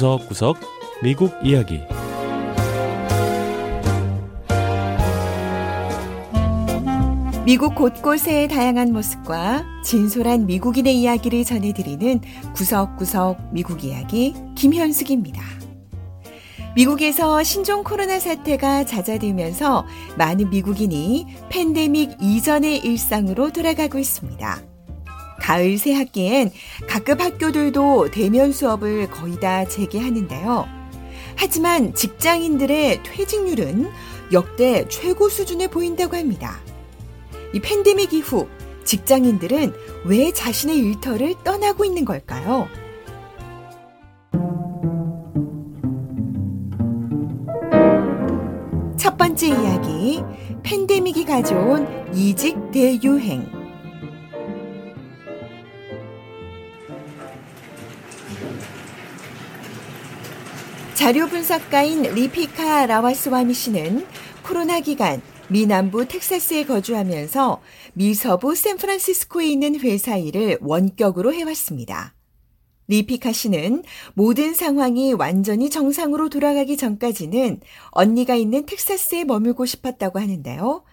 구석구석 미국 이야기 미국 곳곳의 다양한 모습과 진솔한 미국인의 이야기를 전해드리는 구석구석 미국 이야기 김현숙입니다. 미국에서 신종 코로나 사태가 잦아들면서 많은 미국인이 팬데믹 이전의 일상으로 돌아가고 있습니다. 가을 새 학기엔 각급 학교들도 대면 수업을 거의 다 재개하는데요. 하지만 직장인들의 퇴직률은 역대 최고 수준에 보인다고 합니다. 이 팬데믹 이후 직장인들은 왜 자신의 일터를 떠나고 있는 걸까요? 첫 번째 이야기, 팬데믹이 가져온 이직 대유행. 자료 분석가인 리피카 라와스와미 씨는 코로나 기간 미 남부 텍사스에 거주하면서 미 서부 샌프란시스코에 있는 회사 일을 원격으로 해왔습니다. 리피카 씨는 모든 상황이 완전히 정상으로 돌아가기 전까지는 언니가 있는 텍사스에 머물고 싶었다고 하는데요.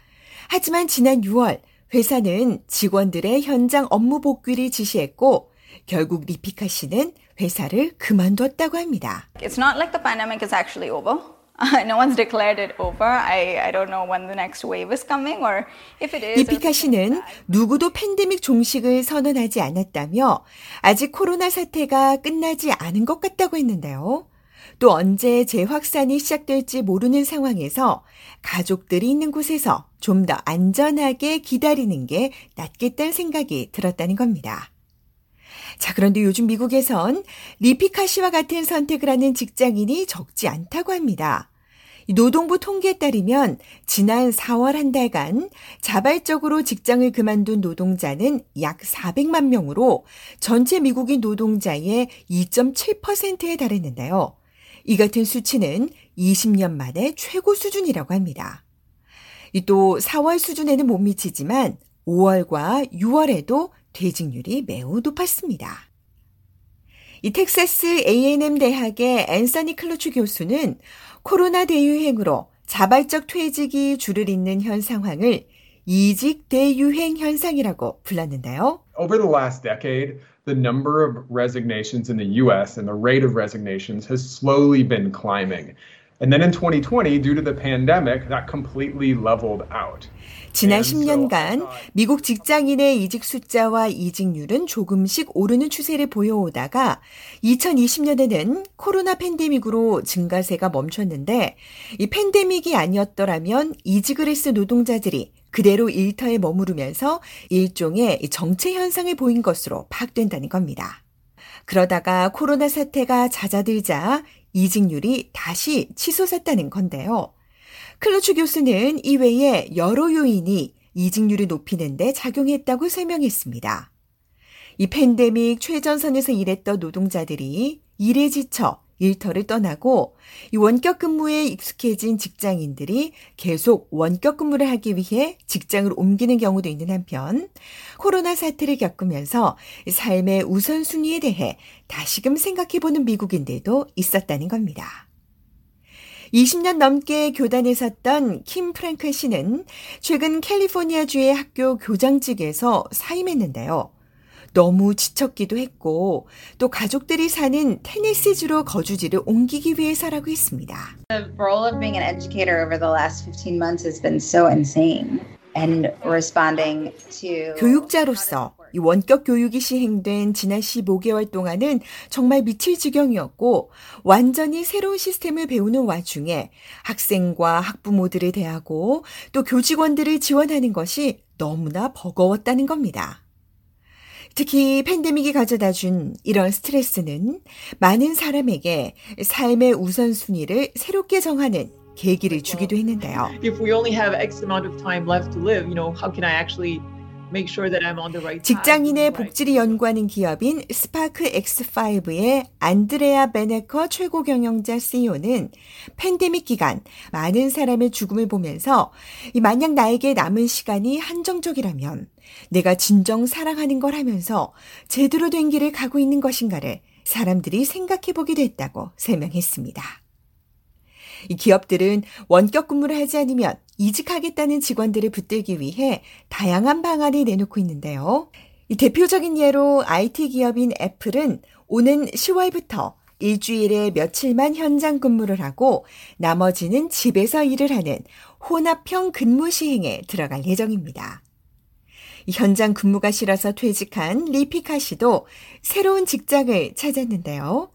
하지만 지난 6월 회사는 직원들의 현장 업무 복귀를 지시했고 결국 리피카 씨는 회사를 그만뒀다고 합니다. It's not like the pandemic is actually over. no one's declared it over. I, I don't know when the next wave is coming or if it is. 리피카 씨는 누구도 팬데믹 종식을 선언하지 않았다며 아직 코로나 사태가 끝나지 않은 것 같다고 했는데요. 또 언제 재확산이 시작될지 모르는 상황에서 가족들이 있는 곳에서 좀 더 안전하게 기다리는 게 낫겠다는 생각이 들었다는 겁니다. 자, 그런데 요즘 미국에선 리피카 씨와 같은 선택을 하는 직장인이 적지 않다고 합니다. 노동부 통계에 따르면 지난 4월 한 달간 자발적으로 직장을 그만둔 노동자는 약 400만 명으로 전체 미국인 노동자의 2.7%에 달했는데요. 이 같은 수치는 20년 만에 최고 수준이라고 합니다. 또 4월 수준에는 못 미치지만 5월과 6월에도 퇴직률이 매우 높았습니다. 이 텍사스 A&M 대학의 앤서니 클로츠 교수는 코로나 대유행으로 자발적 퇴직이 줄을 잇는 현 상황을 이직 대유행 현상이라고 불렀는데요. Over the last decade, the number of resignations in the US and the rate of resignations has slowly been climbing. And then in 2020, due to the pandemic, that completely leveled out. 지난 10년간 미국 직장인의 이직 숫자와 이직률은 조금씩 오르는 추세를 보여오다가 2020년에는 코로나 팬데믹으로 증가세가 멈췄는데 이 팬데믹이 아니었더라면 이직을 했을 노동자들이 그대로 일터에 머무르면서 일종의 정체 현상을 보인 것으로 파악된다는 겁니다. 그러다가 코로나 사태가 잦아들자 이직률이 다시 치솟았다는 건데요. 클로츠 교수는 이외에 여러 요인이 이직률을 높이는데 작용했다고 설명했습니다. 이 팬데믹 최전선에서 일했던 노동자들이 일에 지쳐 일터를 떠나고 이 원격 근무에 익숙해진 직장인들이 계속 원격 근무를 하기 위해 직장을 옮기는 경우도 있는 한편 코로나 사태를 겪으면서 삶의 우선순위에 대해 다시금 생각해보는 미국인들도 있었다는 겁니다. 20년 넘게 교단에 섰던 킴 프랭클 씨는 최근 캘리포니아주의 학교 교장직에서 사임했는데요. 너무 지쳤기도 했고 또 가족들이 사는 테네시주로 거주지를 옮기기 위해서라고 했습니다. The role of being an educator over the last 15 months has been so insane. And responding to 교육자로서 이 원격 교육이 시행된 지난 15개월 동안은 정말 미칠 지경이었고 완전히 새로운 시스템을 배우는 와중에 학생과 학부모들을 대하고 또 교직원들을 지원하는 것이 너무나 버거웠다는 겁니다. 특히 팬데믹이 가져다 준 이런 스트레스는 많은 사람에게 삶의 우선순위를 새롭게 정하는 계기를 주기도 했는데요. If we only have X amount of time left to live, you know, how can I actually make sure that I'm on the right path? 직장인의 복지를 연구하는 기업인 스파크 X5의 안드레아 베네커 최고 경영자 CEO는 팬데믹 기간 많은 사람의 죽음을 보면서 만약 나에게 남은 시간이 한정적이라면 내가 진정 사랑하는 걸 하면서 제대로 된 길을 가고 있는 것인가를 사람들이 생각해 보게 됐다고 설명했습니다. 이 기업들은 원격 근무를 하지 않으면 이직하겠다는 직원들을 붙들기 위해 다양한 방안을 내놓고 있는데요. 이 대표적인 예로 IT 기업인 애플은 오는 10월부터 일주일에 며칠만 현장 근무를 하고 나머지는 집에서 일을 하는 혼합형 근무 시행에 들어갈 예정입니다. 현장 근무가 싫어서 퇴직한 리피카 씨도 새로운 직장을 찾았는데요.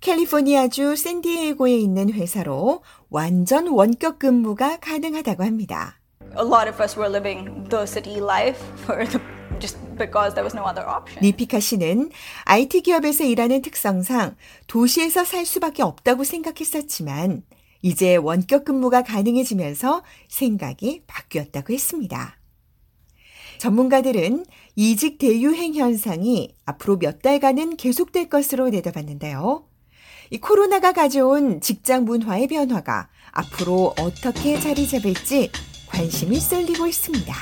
캘리포니아주 샌디에이고에 있는 회사로 완전 원격 근무가 가능하다고 합니다. A lot of us were living the city life for the, just because there was no other option. 리피카 씨는 IT 기업에서 일하는 특성상 도시에서 살 수밖에 없다고 생각했었지만 이제 원격 근무가 가능해지면서 생각이 바뀌었다고 했습니다. 전문가들은 이직 대유행 현상이 앞으로 몇 달간은 계속될 것으로 내다봤는데요. 이 코로나가 가져온 직장 문화의 변화가 앞으로 어떻게 자리 잡을지 관심이 쏠리고 있습니다.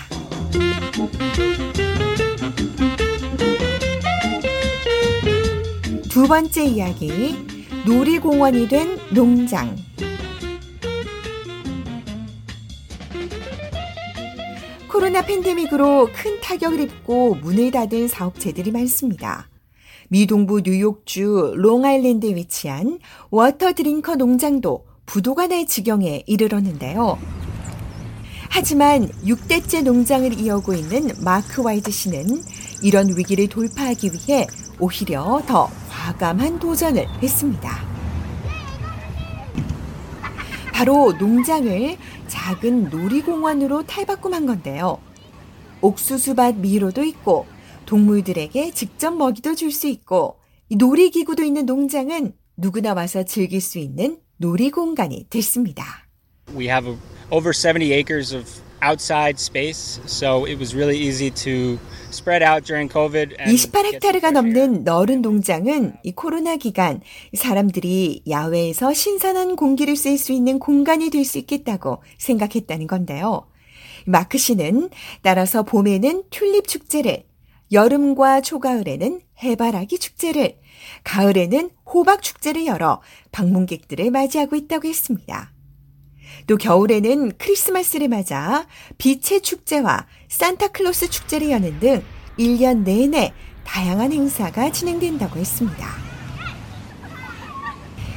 두 번째 이야기, 놀이공원이 된 농장. 코로나 팬데믹으로 큰 타격을 입고 문을 닫은 사업체들이 많습니다. 미 동부 뉴욕주 롱아일랜드에 위치한 워터 드링커 농장도 부도가 날 지경에 이르렀는데요. 하지만 6대째 농장을 이어오고 있는 마크 와이즈 씨는 이런 위기를 돌파하기 위해 오히려 더 과감한 도전을 했습니다. 바로 농장을 작은 놀이공원으로 탈바꿈한 건데요. 옥수수밭 미로도 있고 동물들에게 직접 먹이도 줄 수 있고 놀이기구도 있는 농장은 누구나 와서 즐길 수 있는 놀이 공간이 됐습니다. We have over 70 acres of outside space, so it was really easy to spread out during COVID. and get some 28헥타르가 fresh air. 넘는 너른 농장은 이 코로나 기간 사람들이 야외에서 신선한 공기를 쐴 수 있는 공간이 될 수 있겠다고 생각했다는 건데요. 마크 씨는 따라서 봄에는 튤립 축제를, 여름과 초가을에는 해바라기 축제를, 가을에는 호박 축제를 열어 방문객들을 맞이하고 있다고 했습니다. 또 겨울에는 크리스마스를 맞아 빛의 축제와 산타클로스 축제를 여는 등 1년 내내 다양한 행사가 진행된다고 했습니다.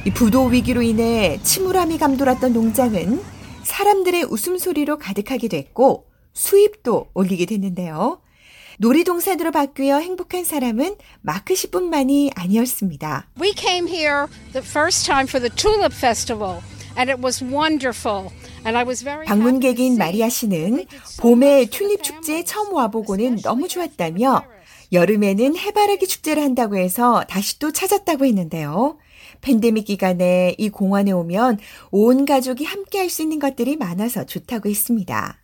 이 부도 위기로 인해 침울함이 감돌았던 농장은 사람들의 웃음소리로 가득하게 됐고 수입도 올리게 됐는데요. 놀이동산으로 바뀌어 행복한 사람은 마크 씨뿐만이 아니었습니다. We came here the first time for the Tulip Festival, and it was wonderful. 방문객인 마리아 씨는 봄에 튤립 축제에 처음 와보고는 너무 좋았다며 여름에는 해바라기 축제를 한다고 해서 다시 또 찾았다고 했는데요. 팬데믹 기간에 이 공원에 오면 온 가족이 함께 할 수 있는 것들이 많아서 좋다고 했습니다.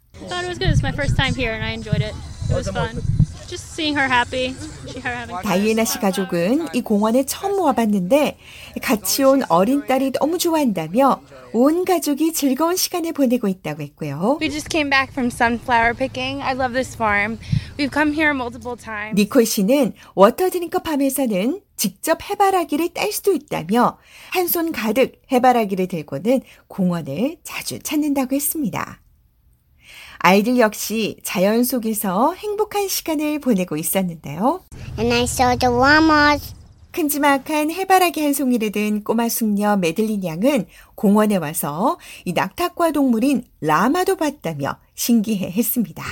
Just seeing her happy. See her having fun. 다이애나 씨 가족은 이 공원에 처음 와봤는데 같이 온 어린 딸이 너무 좋아한다며 온 가족이 즐거운 시간을 보내고 있다고 했고요. We just came back from sunflower picking. I love this farm. We've come here multiple times. 니콜 씨는 워터 드링커 팜에서는 직접 해바라기를 딸 수도 있다며 한 손 가득 해바라기를 들고는 공원을 자주 찾는다고 했습니다. 아이들 역시 자연 속에서 행복한 시간을 보내고 있었는데요. And I saw the llamas. 큼지막한 해바라기 한 송이를 든 꼬마 숙녀 메들린 양은 공원에 와서 이 낙타과 동물인 라마도 봤다며 신기해 했습니다.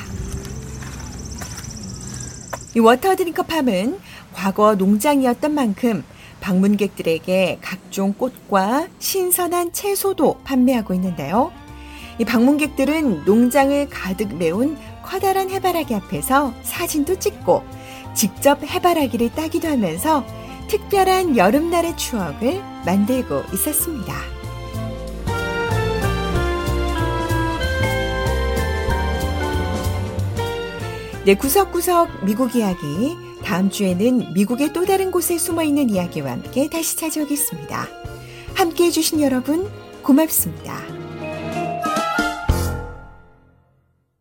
이 워터 드링커 팜은 과거 농장이었던 만큼 방문객들에게 각종 꽃과 신선한 채소도 판매하고 있는데요. 이 방문객들은 농장을 가득 메운 커다란 해바라기 앞에서 사진도 찍고 직접 해바라기를 따기도 하면서 특별한 여름날의 추억을 만들고 있었습니다. 네, 구석구석 미국 이야기. 다음 주에는 미국의 또 다른 곳에 숨어 있는 이야기와 함께 다시 찾아오겠습니다. 함께 해주신 여러분, 고맙습니다.